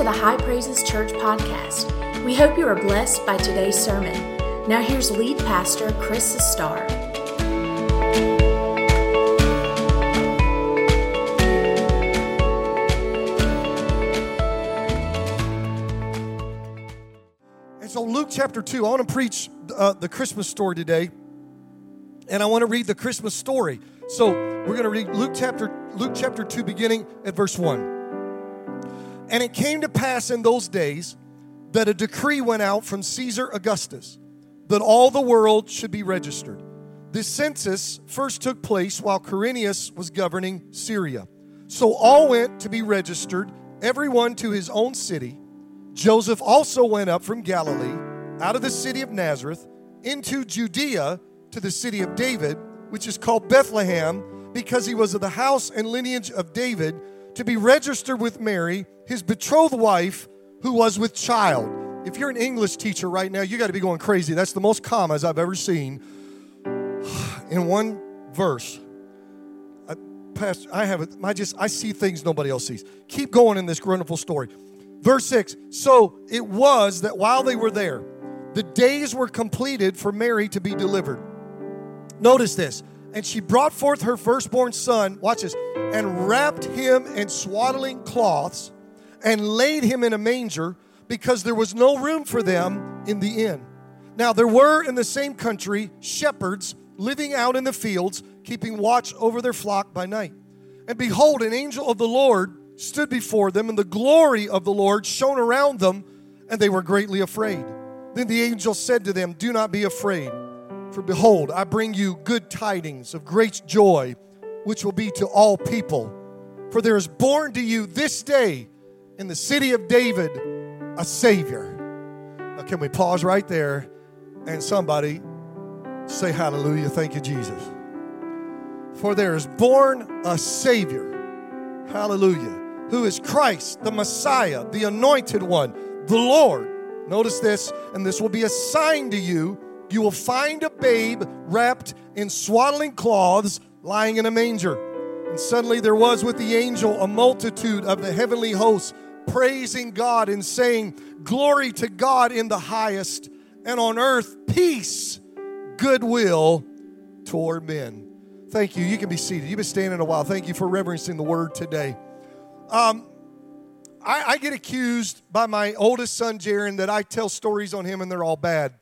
to the High Praises Church podcast. We hope you are blessed by today's sermon. Now, here's lead pastor Chris Sustar. And so, Luke chapter 2, I want to preach uh, the Christmas story today. And I want to read the Christmas story. So, we're going to read Luke chapter, Luke chapter 2, beginning at verse 1. And it came to pass in those days that a decree went out from Caesar Augustus that all the world should be registered. This census first took place while Quirinius was governing Syria. So all went to be registered, everyone to his own city. Joseph also went up from Galilee, out of the city of Nazareth, into Judea to the city of David, which is called Bethlehem, because he was of the house and lineage of David, to be registered with Mary his betrothed wife who was with child. If you're an English teacher right now, you got to be going crazy. That's the most commas I've ever seen in one verse. I, Pastor, I have it. I just I see things nobody else sees. Keep going in this wonderful story. Verse six. So it was that while they were there, the days were completed for Mary to be delivered. Notice this. And she brought forth her firstborn son. Watch this. And wrapped him in swaddling cloths and laid him in a manger because there was no room for them in the inn. Now, there were in the same country shepherds living out in the fields, keeping watch over their flock by night. And behold, an angel of the Lord stood before them, and the glory of the Lord shone around them, and they were greatly afraid. Then the angel said to them, Do not be afraid, for behold, I bring you good tidings of great joy, which will be to all people. For there is born to you this day in the city of David a Savior. Now, can we pause right there and somebody say hallelujah? Thank you, Jesus. For there is born a Savior, hallelujah, who is Christ, the Messiah, the anointed one, the Lord. Notice this, and this will be a sign to you. You will find a babe wrapped in swaddling cloths lying in a manger. And suddenly there was with the angel a multitude of the heavenly hosts praising God and saying, Glory to God in the highest, and on earth peace, goodwill toward men. Thank you. You can be seated. You've been standing a while. Thank you for reverencing the word today. Um, I, I get accused by my oldest son, Jaron, that I tell stories on him and they're all bad.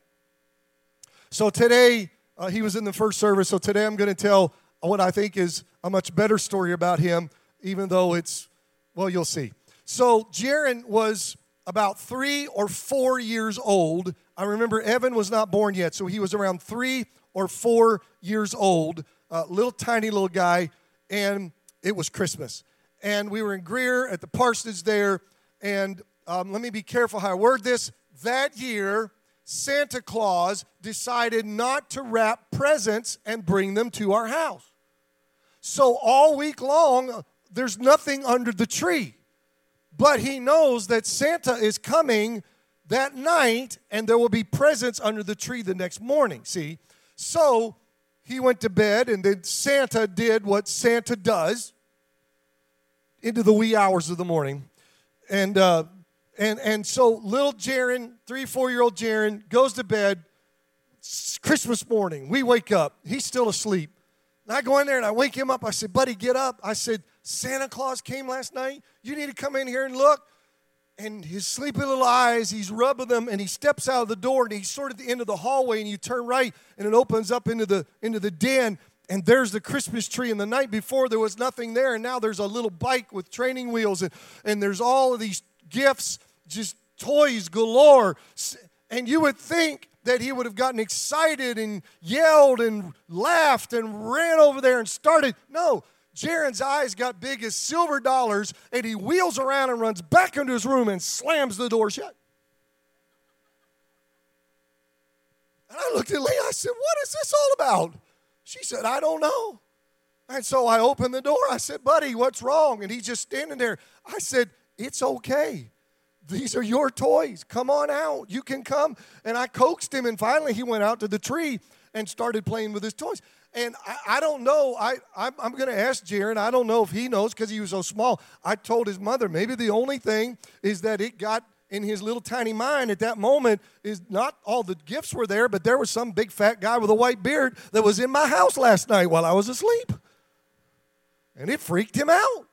So today, uh, he was in the first service. So today, I'm going to tell what I think is a much better story about him, even though it's, well, you'll see. So Jaron was about three or four years old. I remember Evan was not born yet, so he was around three or four years old, uh, little tiny little guy, and it was Christmas. And we were in Greer at the parsonage there, and um, let me be careful how I word this. That year, Santa Claus decided not to wrap presents and bring them to our house. So all week long, there's nothing under the tree. But he knows that Santa is coming that night and there will be presents under the tree the next morning. See? So he went to bed and then Santa did what Santa does into the wee hours of the morning. And uh, and and so little Jaron, three, four year old Jaron, goes to bed. It's Christmas morning. We wake up. He's still asleep. And I go in there and I wake him up. I said, buddy, get up. I said, Santa Claus came last night. You need to come in here and look. And his sleepy little eyes, he's rubbing them, and he steps out of the door, and he's sort of at the end of the hallway, and you turn right, and it opens up into the into the den, and there's the Christmas tree. And the night before there was nothing there, and now there's a little bike with training wheels, and, and there's all of these gifts, just toys galore. And you would think that he would have gotten excited and yelled and laughed and ran over there and started. No, Jaron's eyes got big as silver dollars, and he wheels around and runs back into his room and slams the door shut. And I looked at Leah, I said, What is this all about? She said, I don't know. And so I opened the door. I said, Buddy, what's wrong? And he's just standing there. I said, It's okay. These are your toys. Come on out. You can come. And I coaxed him, and finally he went out to the tree and started playing with his toys. And I, I don't know. I, I'm, I'm going to ask Jaron. I don't know if he knows because he was so small. I told his mother maybe the only thing is that it got in his little tiny mind at that moment is not all the gifts were there, but there was some big fat guy with a white beard that was in my house last night while I was asleep. And it freaked him out.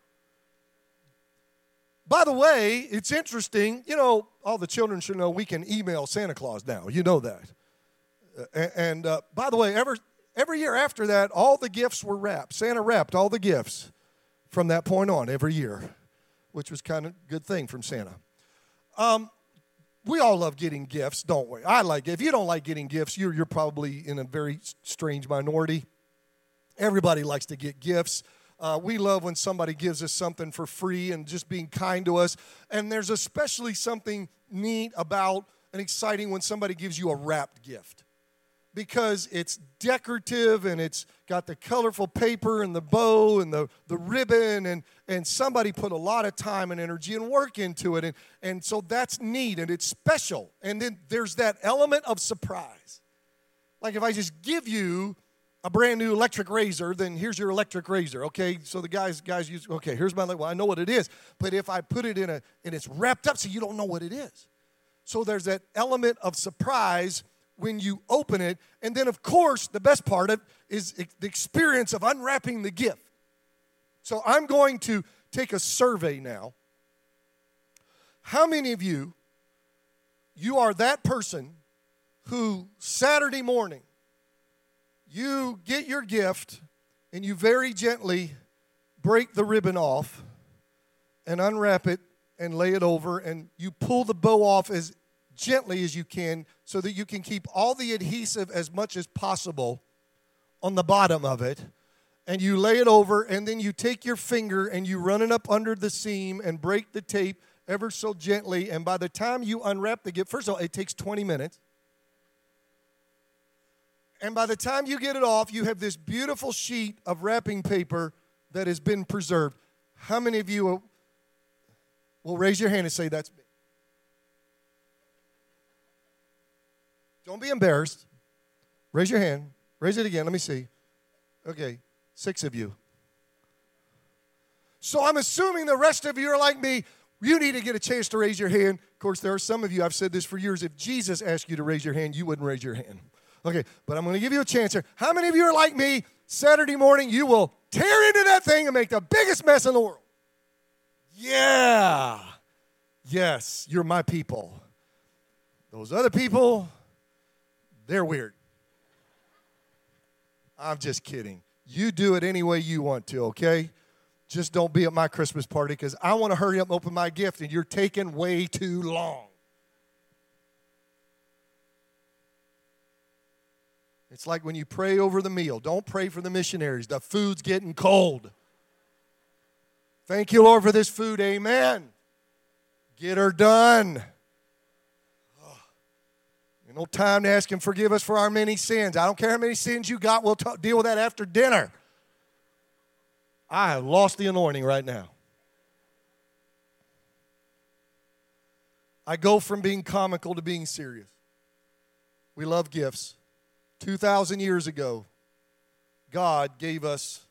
By the way, it's interesting. You know, all the children should know we can email Santa Claus now. You know that. Uh, and uh, by the way, every, every year after that, all the gifts were wrapped. Santa wrapped all the gifts from that point on every year, which was kind of a good thing from Santa. Um, we all love getting gifts, don't we? I like If you don't like getting gifts, you're, you're probably in a very strange minority. Everybody likes to get gifts. Uh, we love when somebody gives us something for free and just being kind to us. And there's especially something neat about and exciting when somebody gives you a wrapped gift. Because it's decorative and it's got the colorful paper and the bow and the, the ribbon and, and somebody put a lot of time and energy and work into it. And, and so that's neat and it's special. And then there's that element of surprise. Like if i just give you a brand new electric razor then here's your electric razor okay so the guys guys use okay here's my well i know what it is but if i put it in a and it's wrapped up so you don't know what it is so there's that element of surprise when you open it. And then, of course, the best part of is the experience of unwrapping the gift. So I'm going to take a survey now. How many of you, you are that person who Saturday morning, you get your gift and you very gently break the ribbon off and unwrap it and lay it over and you pull the bow off as gently as you can so that you can keep all the adhesive as much as possible on the bottom of it. And you lay it over, and then you take your finger and you run it up under the seam and break the tape ever so gently. And by the time you unwrap the gift, first of all, it takes 20 minutes. And by the time you get it off, you have this beautiful sheet of wrapping paper that has been preserved. How many of you will raise your hand and say, That's me? Don't be embarrassed. Raise your hand. Raise it again. Let me see. Okay, six of you. So I'm assuming the rest of you are like me. You need to get a chance to raise your hand. Of course, there are some of you, I've said this for years. If Jesus asked you to raise your hand, you wouldn't raise your hand. Okay, but I'm going to give you a chance here. How many of you are like me? Saturday morning, you will tear into that thing and make the biggest mess in the world. Yeah. Yes, you're my people. Those other people, they're weird. I'm just kidding. You do it any way you want to, okay? Just don't be at my Christmas party because I want to hurry up and open my gift and you're taking way too long. It's like when you pray over the meal. Don't pray for the missionaries. The food's getting cold. Thank you, Lord, for this food. Amen. Get her done no time to ask Him forgive us for our many sins. I don't care how many sins you got, we'll talk, deal with that after dinner. I have lost the anointing right now. I go from being comical to being serious. We love gifts. 2,000 years ago, God gave us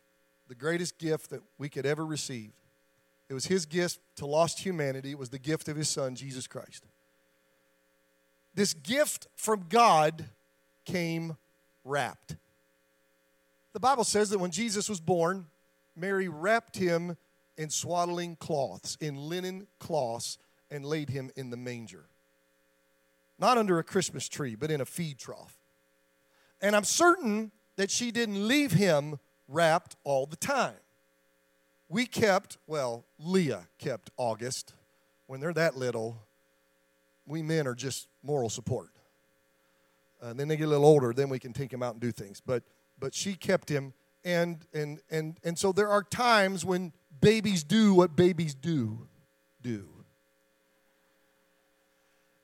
the greatest gift that we could ever receive. It was His gift to lost humanity, it was the gift of His Son, Jesus Christ this gift from God came wrapped. The Bible says that when Jesus was born, Mary wrapped him in swaddling cloths, in linen cloths, and laid him in the manger. Not under a Christmas tree, but in a feed trough. And I'm certain that she didn't leave him wrapped all the time. We kept, well, Leah kept August. When they're that little, we men are just moral support. Uh, then they get a little older, then we can take him out and do things. But but she kept him, and and and and so there are times when babies do what babies do, do.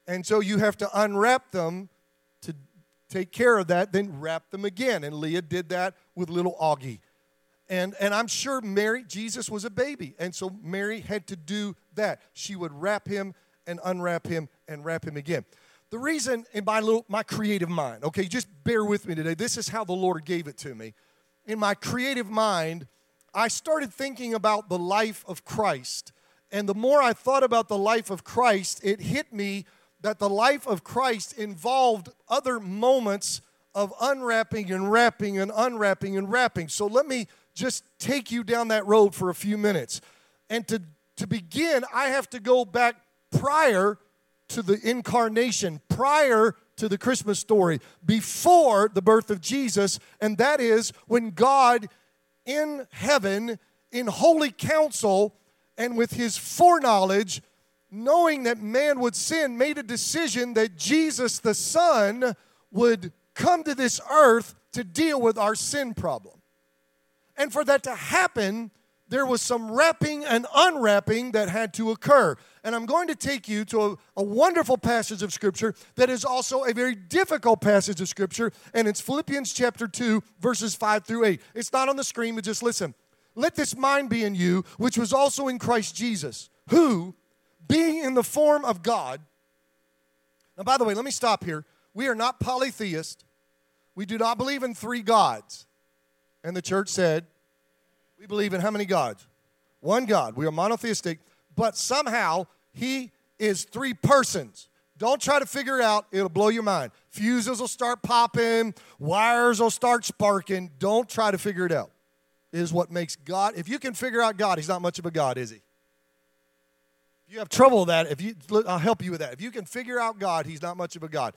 And so you have to unwrap them take care of that, then wrap them again. And Leah did that with little Augie. And, and I'm sure Mary, Jesus was a baby. And so Mary had to do that. She would wrap him and unwrap him and wrap him again. The reason in my little my creative mind, okay, just bear with me today. This is how the Lord gave it to me. in my creative mind, I started thinking about the life of Christ. And the more I thought about the life of Christ, it hit me that the life of Christ involved other moments of unwrapping and wrapping and unwrapping and wrapping. So let me just take you down that road for a few minutes. And to, to begin, I have to go back prior to the incarnation, prior to the Christmas story, before the birth of Jesus, and that is when God in heaven, in holy council, and with his foreknowledge, knowing that man would sin, made a decision that Jesus the Son would come to this earth to deal with our sin problem. And for that to happen, there was some wrapping and unwrapping that had to occur. And I'm going to take you to a, a, wonderful passage of Scripture that is also a very difficult passage of Scripture, and it's Philippians chapter 2, verses 5 through 8. It's not on the screen, but just listen. Let this mind be in you, which was also in Christ Jesus, who, being in the form of God, now, by the way, let me stop here. We are not polytheist. We do not believe in three gods. And the church said, we believe in how many gods? One God. We are monotheistic, but somehow He is three persons. Don't try to figure it out, it'll blow your mind. Fuses will start popping, wires will start sparking. Don't try to figure it out. It is what makes God. If you can figure out God, He's not much of a God, is He? You have trouble with that, if you, I'll help you with that. If you can figure out God, He's not much of a God.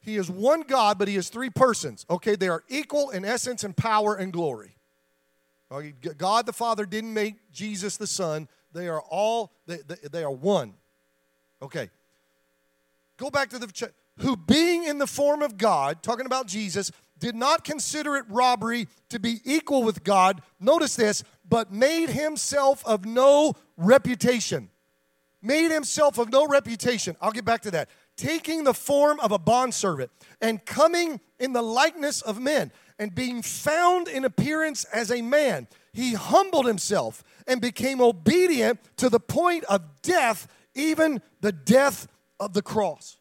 He is one God, but He is three persons. Okay, they are equal in essence and power and glory. God the Father didn't make Jesus the Son. They are all, they, they, they are one. Okay. Go back to the, who being in the form of God, talking about Jesus, did not consider it robbery to be equal with God. Notice this, but made himself of no reputation. Made himself of no reputation. I'll get back to that. Taking the form of a bondservant and coming in the likeness of men and being found in appearance as a man, he humbled himself and became obedient to the point of death, even the death of the cross.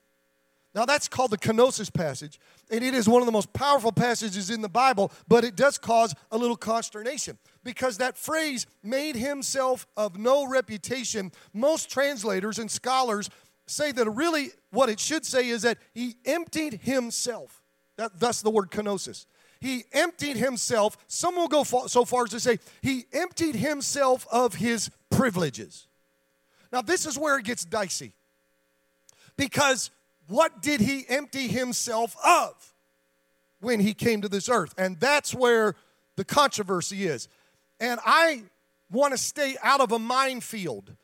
Now, that's called the kenosis passage, and it is one of the most powerful passages in the Bible, but it does cause a little consternation because that phrase, made himself of no reputation, most translators and scholars say that really what it should say is that he emptied himself. That, that's the word kenosis he emptied himself. Some will go so far as to say he emptied himself of his privileges. Now, this is where it gets dicey. Because what did he empty himself of when he came to this earth? And that's where the controversy is. And I want to stay out of a minefield.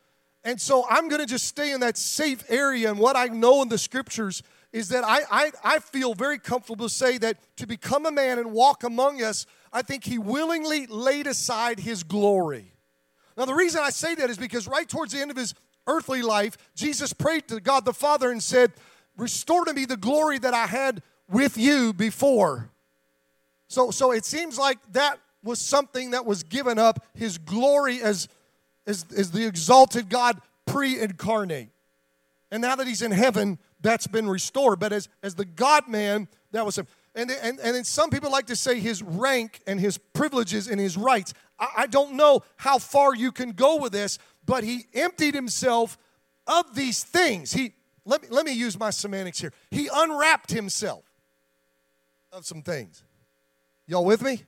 And so I'm going to just stay in that safe area and what I know in the scriptures is that I, I, I feel very comfortable to say that to become a man and walk among us, I think he willingly laid aside his glory. Now, the reason I say that is because right towards the end of his earthly life, Jesus prayed to God the Father and said, Restore to me the glory that I had with you before. So, so it seems like that was something that was given up, his glory as, as, as the exalted God pre incarnate. And now that he's in heaven, that's been restored. But as, as the God man, that was him. And, and, and then some people like to say his rank and his privileges and his rights. I, I don't know how far you can go with this, but he emptied himself of these things. He let me, let me use my semantics here. He unwrapped himself of some things. Y'all with me?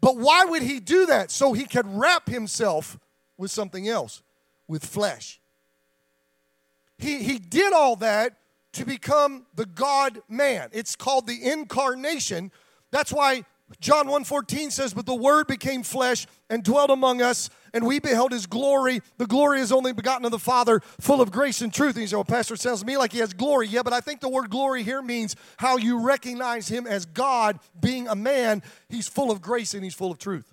But why would he do that? So he could wrap himself with something else, with flesh. He, he did all that to become the God man. It's called the incarnation. That's why John 1:14 says, "But the word became flesh and dwelt among us, and we beheld his glory. The glory is only begotten of the Father, full of grace and truth." And you say, "Well, Pastor, sounds to me like he has glory." Yeah, but I think the word glory here means how you recognize him as God being a man. He's full of grace and he's full of truth.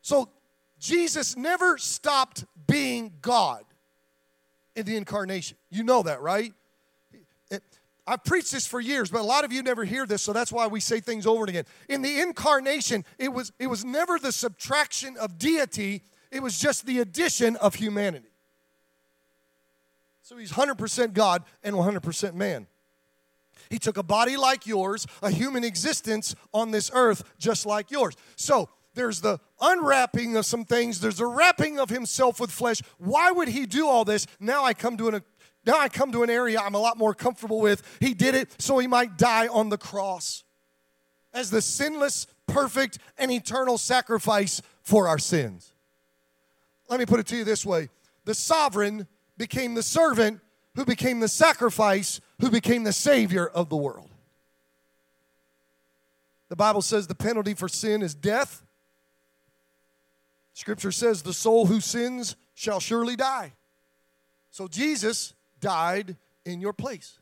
So Jesus never stopped being God in the incarnation. You know that, right? It, I've preached this for years, but a lot of you never hear this, so that's why we say things over and again. In the incarnation, it was, it was never the subtraction of deity, it was just the addition of humanity. So he's 100% God and 100% man. He took a body like yours, a human existence on this earth just like yours. So there's the unwrapping of some things, there's the wrapping of himself with flesh. Why would he do all this? Now I come to an now I come to an area I'm a lot more comfortable with. He did it so he might die on the cross as the sinless, perfect, and eternal sacrifice for our sins. Let me put it to you this way the sovereign became the servant who became the sacrifice who became the savior of the world. The Bible says the penalty for sin is death. Scripture says the soul who sins shall surely die. So Jesus died in your place.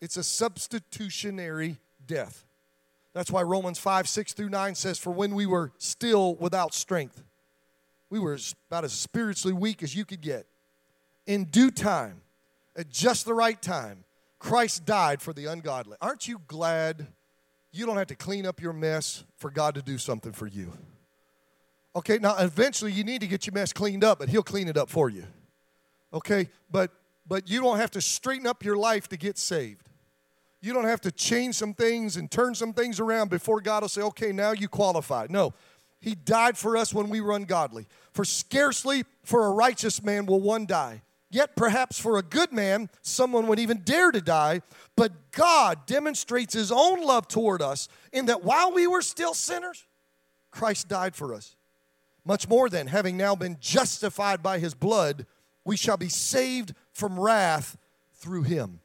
It's a substitutionary death. That's why Romans 5, 6 through 9 says, For when we were still without strength, we were about as spiritually weak as you could get. In due time, at just the right time, Christ died for the ungodly. Aren't you glad you don't have to clean up your mess for God to do something for you? Okay, now eventually you need to get your mess cleaned up, but He'll clean it up for you. Okay, but but you don't have to straighten up your life to get saved. You don't have to change some things and turn some things around before God will say, okay, now you qualify. No, He died for us when we were ungodly. For scarcely for a righteous man will one die. Yet perhaps for a good man, someone would even dare to die. But God demonstrates His own love toward us in that while we were still sinners, Christ died for us. Much more than having now been justified by His blood, we shall be saved from wrath through Him.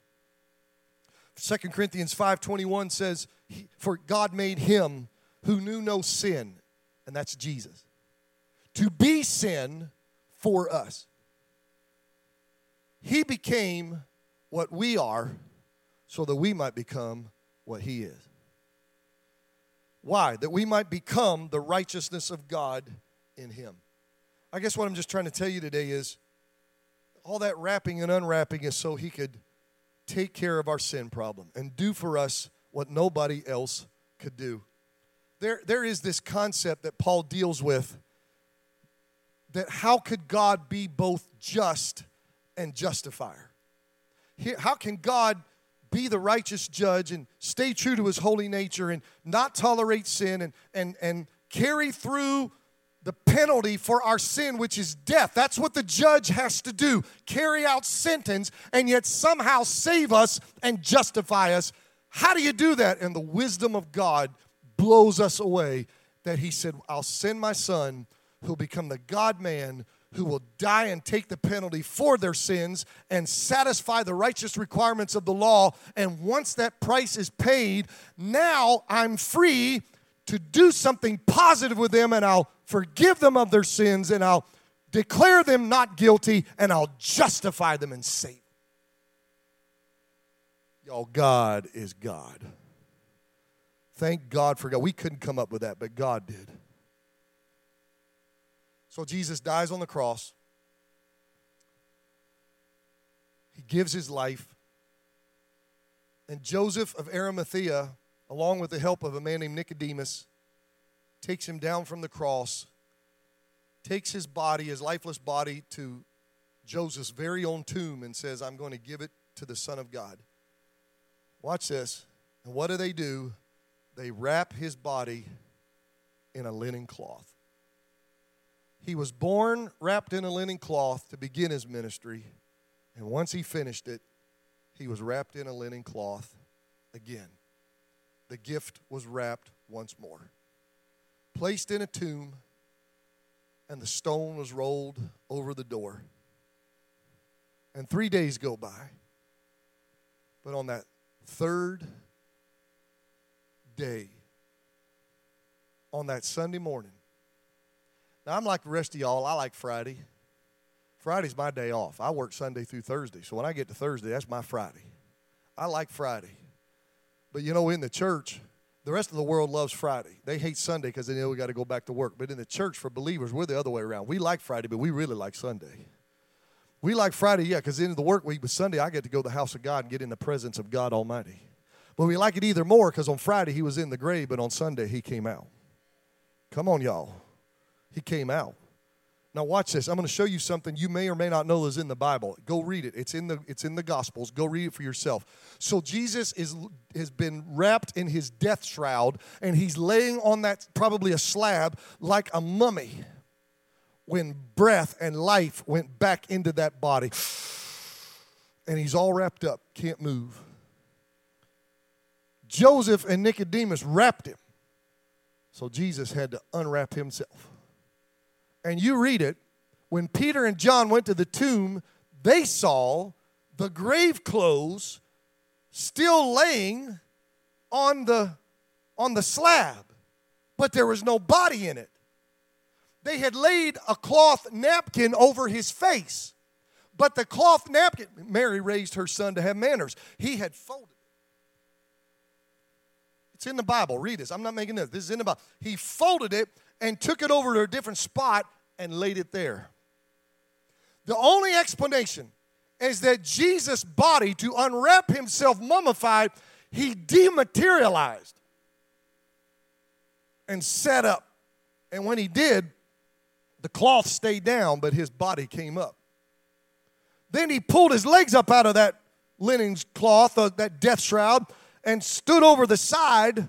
2 Corinthians 5:21 says, "For God made him who knew no sin, and that's Jesus, to be sin for us. He became what we are so that we might become what he is. Why? That we might become the righteousness of God in him. I guess what I'm just trying to tell you today is all that wrapping and unwrapping is so he could take care of our sin problem and do for us what nobody else could do. There, there is this concept that Paul deals with that how could God be both just and justifier? How can God be the righteous judge and stay true to his holy nature and not tolerate sin and, and, and carry through the penalty for our sin, which is death. That's what the judge has to do carry out sentence and yet somehow save us and justify us. How do you do that? And the wisdom of God blows us away that He said, I'll send my son who'll become the God man who will die and take the penalty for their sins and satisfy the righteous requirements of the law. And once that price is paid, now I'm free to do something positive with them and I'll forgive them of their sins and I'll declare them not guilty and I'll justify them and save. Y'all, God is God. Thank God for God. We couldn't come up with that, but God did. So Jesus dies on the cross. He gives his life. And Joseph of Arimathea along with the help of a man named Nicodemus, takes him down from the cross, takes his body, his lifeless body, to Joseph's very own tomb and says, I'm going to give it to the Son of God. Watch this. And what do they do? They wrap his body in a linen cloth. He was born wrapped in a linen cloth to begin his ministry. And once he finished it, he was wrapped in a linen cloth again the gift was wrapped once more. Placed in a tomb, and the stone was rolled over the door. And three days go by. But on that third day, on that Sunday morning, now I'm like the rest of y'all, I like Friday. Friday's my day off. I work Sunday through Thursday. So when I get to Thursday, that's my Friday. I like Friday. But you know, in the church, the rest of the world loves Friday. They hate Sunday because they know we got to go back to work. But in the church, for believers, we're the other way around. We like Friday, but we really like Sunday. We like Friday, yeah, because in the work week, but Sunday I get to go to the house of God and get in the presence of God Almighty. But we like it either more because on Friday he was in the grave, but on Sunday he came out. Come on, y'all. He came out. Now watch this. I'm going to show you something you may or may not know is in the Bible. Go read it. It's in the it's in the Gospels. Go read it for yourself. So Jesus is has been wrapped in his death shroud and he's laying on that probably a slab like a mummy when breath and life went back into that body. And he's all wrapped up, can't move. Joseph and Nicodemus wrapped him. So Jesus had to unwrap himself and you read it, when Peter and John went to the tomb, they saw the grave clothes still laying on the on the slab, but there was no body in it. They had laid a cloth napkin over his face, but the cloth napkin, Mary raised her son to have manners. He had folded it. It's in the Bible. Read this. I'm not making this. This is in the Bible. He folded it and took it over to a different spot and laid it there. The only explanation is that Jesus' body, to unwrap himself mummified, he dematerialized and set up. And when he did, the cloth stayed down, but his body came up. Then he pulled his legs up out of that linen cloth, uh, that death shroud, and stood over the side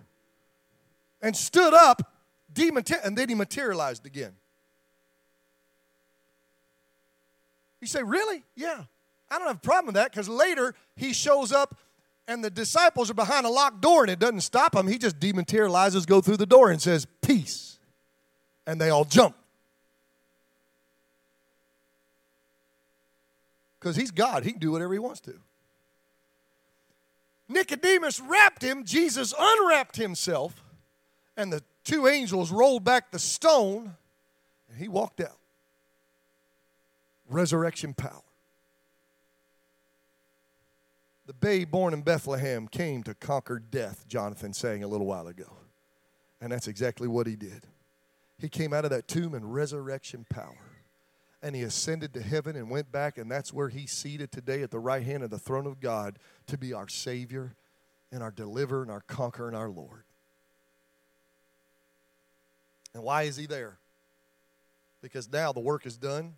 and stood up, demater- and then he materialized again. You say, Really? Yeah. I don't have a problem with that because later he shows up and the disciples are behind a locked door and it doesn't stop him. He just dematerializes, go through the door and says, Peace. And they all jump. Because he's God, he can do whatever he wants to. Nicodemus wrapped him, Jesus unwrapped himself, and the two angels rolled back the stone, and he walked out resurrection power. The babe born in Bethlehem came to conquer death, Jonathan saying a little while ago. And that's exactly what he did. He came out of that tomb in resurrection power. And he ascended to heaven and went back, and that's where he's seated today at the right hand of the throne of God to be our Savior and our deliverer and our conqueror and our Lord. And why is he there? Because now the work is done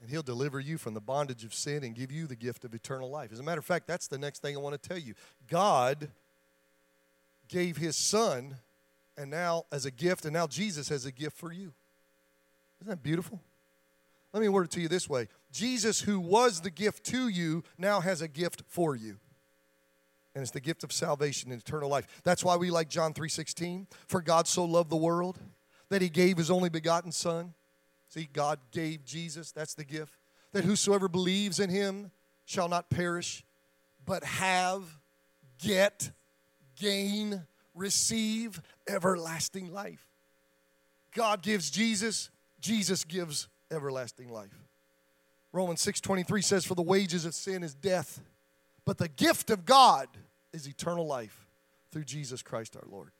and he'll deliver you from the bondage of sin and give you the gift of eternal life. As a matter of fact, that's the next thing I want to tell you. God gave his son and now as a gift, and now Jesus has a gift for you. Isn't that beautiful? Let me word it to you this way Jesus, who was the gift to you, now has a gift for you. And it's the gift of salvation and eternal life. That's why we like John 3:16. For God so loved the world that he gave his only begotten son See, God gave Jesus, that's the gift, that whosoever believes in him shall not perish, but have, get, gain, receive everlasting life. God gives Jesus, Jesus gives everlasting life. Romans 6:23 says for the wages of sin is death, but the gift of God is eternal life through Jesus Christ our Lord.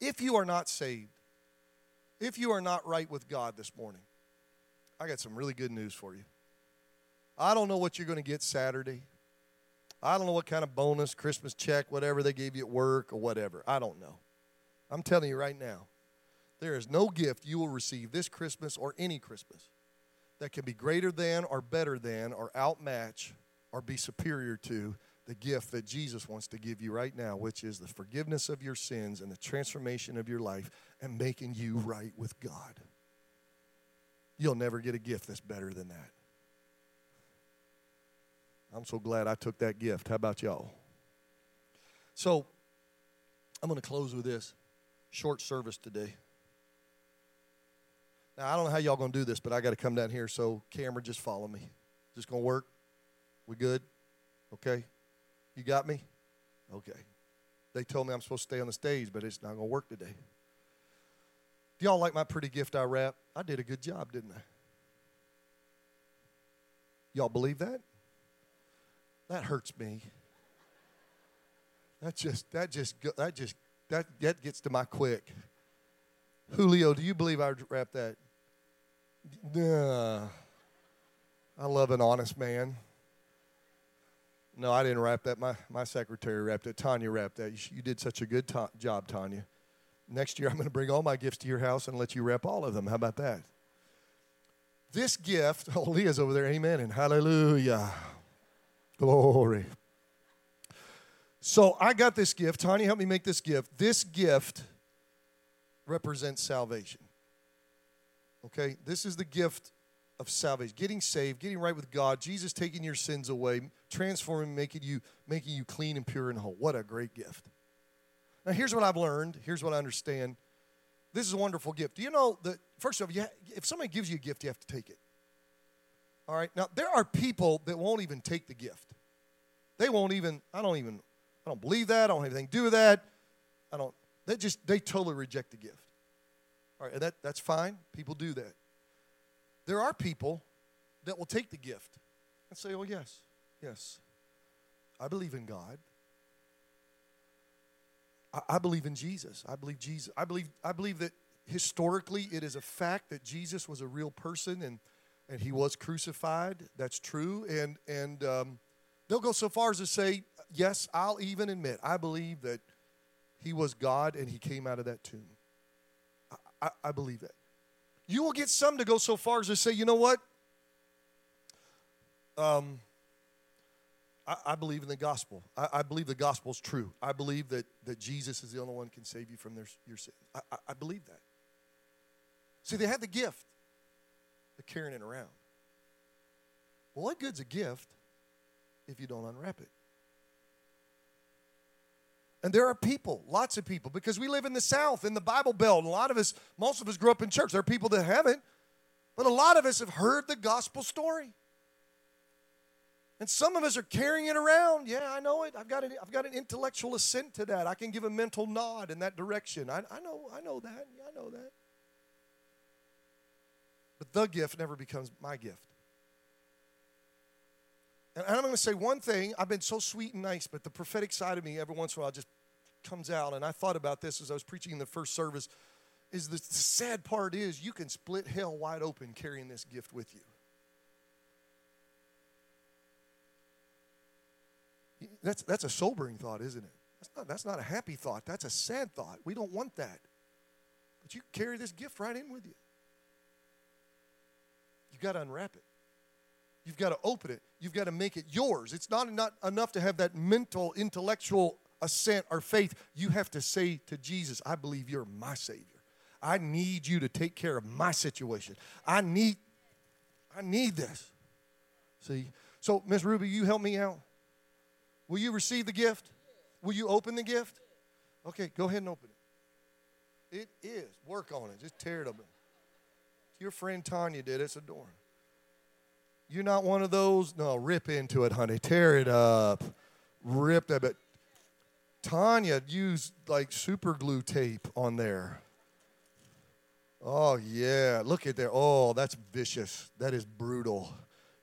If you are not saved, if you are not right with God this morning, I got some really good news for you. I don't know what you're going to get Saturday. I don't know what kind of bonus, Christmas check, whatever they gave you at work or whatever. I don't know. I'm telling you right now, there is no gift you will receive this Christmas or any Christmas that can be greater than or better than or outmatch or be superior to the gift that Jesus wants to give you right now, which is the forgiveness of your sins and the transformation of your life and making you right with God. You'll never get a gift that's better than that. I'm so glad I took that gift. How about y'all? So, I'm going to close with this short service today. Now, I don't know how y'all going to do this, but I got to come down here. So, camera, just follow me. Is this going to work? We good? Okay. You got me? Okay. They told me I'm supposed to stay on the stage, but it's not going to work today. Do y'all like my pretty gift I wrap? I did a good job, didn't I? Y'all believe that? That hurts me. That just that just that just that that gets to my quick. Julio, do you believe I wrapped that? Nah. I love an honest man. No, I didn't wrap that. My, my secretary wrapped it. Tanya wrapped that. You, you did such a good to- job, Tanya. next year I'm going to bring all my gifts to your house and let you wrap all of them. How about that? This gift, oh, Leah's over there, amen, and hallelujah. Glory. So I got this gift. Tanya helped me make this gift. This gift represents salvation. Okay? This is the gift of salvation. Getting saved, getting right with God, Jesus taking your sins away, transforming, making you, making you clean and pure and whole. What a great gift. Now, here's what I've learned. Here's what I understand. This is a wonderful gift. Do you know that, first of all, if somebody gives you a gift, you have to take it. All right? Now, there are people that won't even take the gift. They won't even, I don't even, I don't believe that. I don't have anything to do with that. I don't, they just, they totally reject the gift. All right, that, that's fine. People do that. There are people that will take the gift and say, oh, yes, yes, I believe in God. I, I believe in Jesus. I believe Jesus. I believe, I believe that historically it is a fact that Jesus was a real person and, and he was crucified. That's true. And, and um, they'll go so far as to say, yes, I'll even admit, I believe that he was God and he came out of that tomb. I, I, I believe that. You will get some to go so far as to say, you know what? Um, I, I believe in the gospel. I, I believe the gospel is true. I believe that, that Jesus is the only one can save you from their, your sins. I, I, I believe that. See, they had the gift of carrying it around. Well, what good's a gift if you don't unwrap it? And there are people, lots of people, because we live in the South, in the Bible Belt. And a lot of us, most of us grew up in church. There are people that haven't, but a lot of us have heard the gospel story. And some of us are carrying it around. Yeah, I know it. I've got an, I've got an intellectual assent to that. I can give a mental nod in that direction. I, I know, I know that. Yeah, I know that. But the gift never becomes my gift. And I'm going to say one thing. I've been so sweet and nice, but the prophetic side of me every once in a while just comes out. And I thought about this as I was preaching in the first service. Is the sad part is you can split hell wide open carrying this gift with you. That's, that's a sobering thought, isn't it? That's not, that's not a happy thought. That's a sad thought. We don't want that. But you carry this gift right in with you. You've got to unwrap it. You've got to open it. You've got to make it yours. It's not, not enough to have that mental, intellectual assent or faith. You have to say to Jesus, I believe you're my Savior. I need you to take care of my situation. I need, I need this. See? So, Miss Ruby, you help me out. Will you receive the gift? Will you open the gift? Okay, go ahead and open it. It is. Work on it. Just tear it open. Your friend Tanya did. It's adorable. You're not one of those? No, rip into it, honey. Tear it up. Rip that bit. Tanya used like super glue tape on there. Oh, yeah. Look at there. Oh, that's vicious. That is brutal.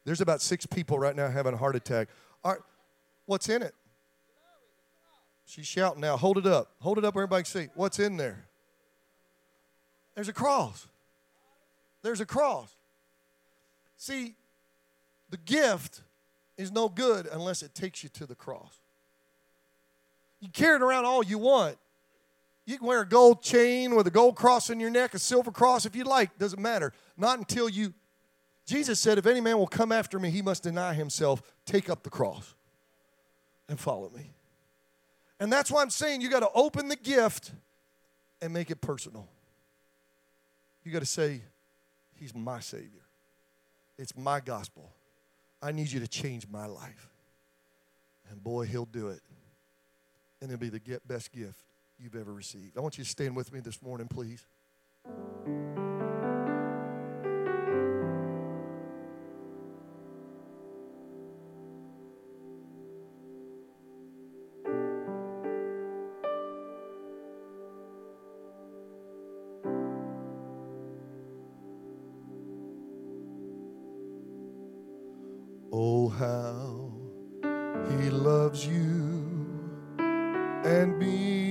There's about six people right now having a heart attack. All right, what's in it? She's shouting now. Hold it up. Hold it up everybody can see. What's in there? There's a cross. There's a cross. See, the gift is no good unless it takes you to the cross. You carry it around all you want. You can wear a gold chain with a gold cross on your neck, a silver cross if you like, doesn't matter. Not until you. Jesus said, If any man will come after me, he must deny himself, take up the cross, and follow me. And that's why I'm saying you got to open the gift and make it personal. You got to say, He's my Savior, it's my gospel. I need you to change my life. And boy, he'll do it. And it'll be the best gift you've ever received. I want you to stand with me this morning, please. He gave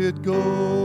did go.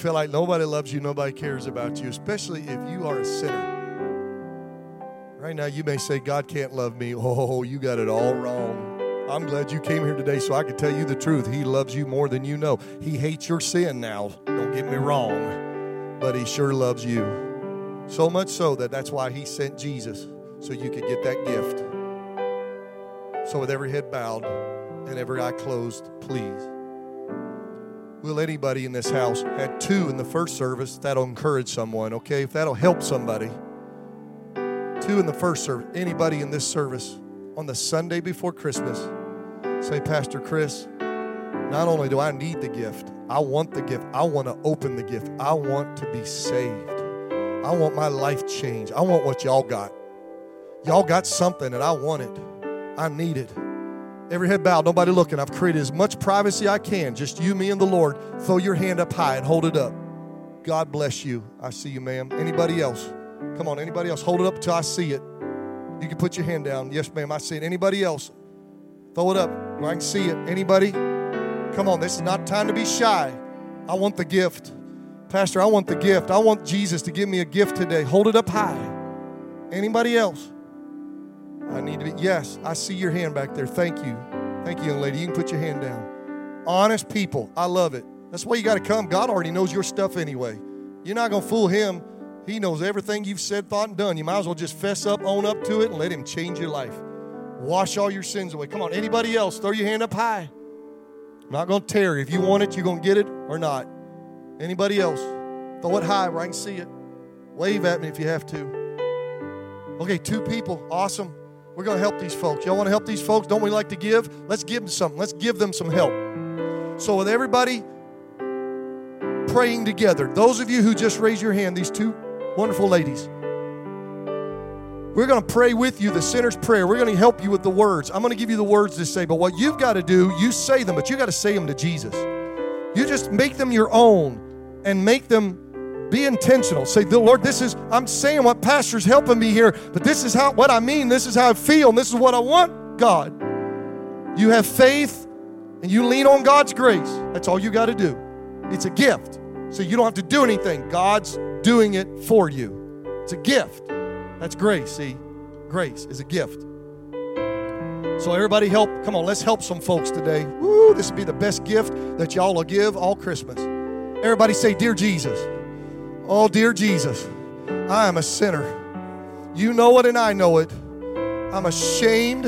Feel like nobody loves you, nobody cares about you, especially if you are a sinner. Right now, you may say, God can't love me. Oh, you got it all wrong. I'm glad you came here today so I can tell you the truth. He loves you more than you know. He hates your sin now. Don't get me wrong. But he sure loves you. So much so that that's why he sent Jesus so you could get that gift. So, with every head bowed and every eye closed, please. Will anybody in this house had two in the first service? That'll encourage someone, okay? If that'll help somebody. Two in the first service. Anybody in this service on the Sunday before Christmas say, Pastor Chris, not only do I need the gift, I want the gift. I want to open the gift. I want to be saved. I want my life changed. I want what y'all got. Y'all got something and I want it. I need it. Every head bowed, nobody looking. I've created as much privacy I can. Just you, me, and the Lord. Throw your hand up high and hold it up. God bless you. I see you, ma'am. Anybody else? Come on, anybody else? Hold it up until I see it. You can put your hand down. Yes, ma'am, I see it. Anybody else? Throw it up where I can see it. Anybody? Come on, this is not time to be shy. I want the gift. Pastor, I want the gift. I want Jesus to give me a gift today. Hold it up high. Anybody else? Need to be. Yes, I see your hand back there. Thank you. Thank you, young lady. You can put your hand down. Honest people. I love it. That's why you got to come. God already knows your stuff anyway. You're not going to fool Him. He knows everything you've said, thought, and done. You might as well just fess up, own up to it, and let Him change your life. Wash all your sins away. Come on, anybody else? Throw your hand up high. I'm not going to tear. If you want it, you're going to get it or not. Anybody else? Throw it high where I can see it. Wave at me if you have to. Okay, two people. Awesome. We're going to help these folks. Y'all want to help these folks? Don't we like to give? Let's give them something. Let's give them some help. So, with everybody praying together, those of you who just raised your hand, these two wonderful ladies, we're going to pray with you the sinner's prayer. We're going to help you with the words. I'm going to give you the words to say, but what you've got to do, you say them, but you got to say them to Jesus. You just make them your own and make them be intentional. Say, the Lord, this is, I'm saying what pastor's helping me here, but this is how, what I mean, this is how I feel, and this is what I want, God. You have faith and you lean on God's grace. That's all you got to do. It's a gift. So you don't have to do anything. God's doing it for you. It's a gift. That's grace, see? Grace is a gift. So everybody help. Come on, let's help some folks today. Woo, this would be the best gift that y'all will give all Christmas. Everybody say, Dear Jesus. Oh, dear Jesus, I am a sinner. You know it and I know it. I'm ashamed.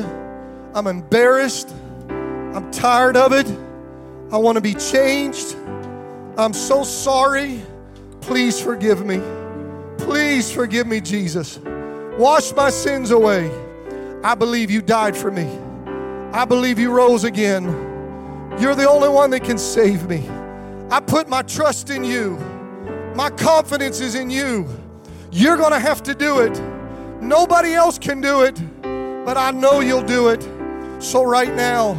I'm embarrassed. I'm tired of it. I want to be changed. I'm so sorry. Please forgive me. Please forgive me, Jesus. Wash my sins away. I believe you died for me. I believe you rose again. You're the only one that can save me. I put my trust in you. My confidence is in you. You're going to have to do it. Nobody else can do it, but I know you'll do it. So, right now,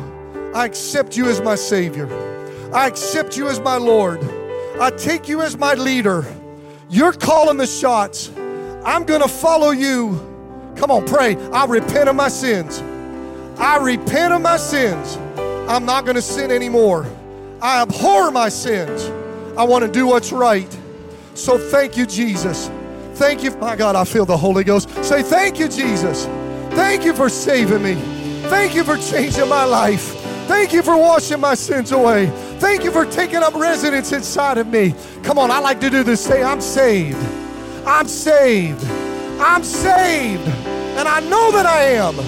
I accept you as my Savior. I accept you as my Lord. I take you as my leader. You're calling the shots. I'm going to follow you. Come on, pray. I repent of my sins. I repent of my sins. I'm not going to sin anymore. I abhor my sins. I want to do what's right. So thank you, Jesus. Thank you. My God, I feel the Holy Ghost. Say, Thank you, Jesus. Thank you for saving me. Thank you for changing my life. Thank you for washing my sins away. Thank you for taking up residence inside of me. Come on, I like to do this. Say, I'm saved. I'm saved. I'm saved. And I know that I am.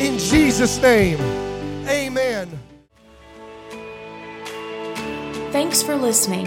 In Jesus' name, amen. Thanks for listening.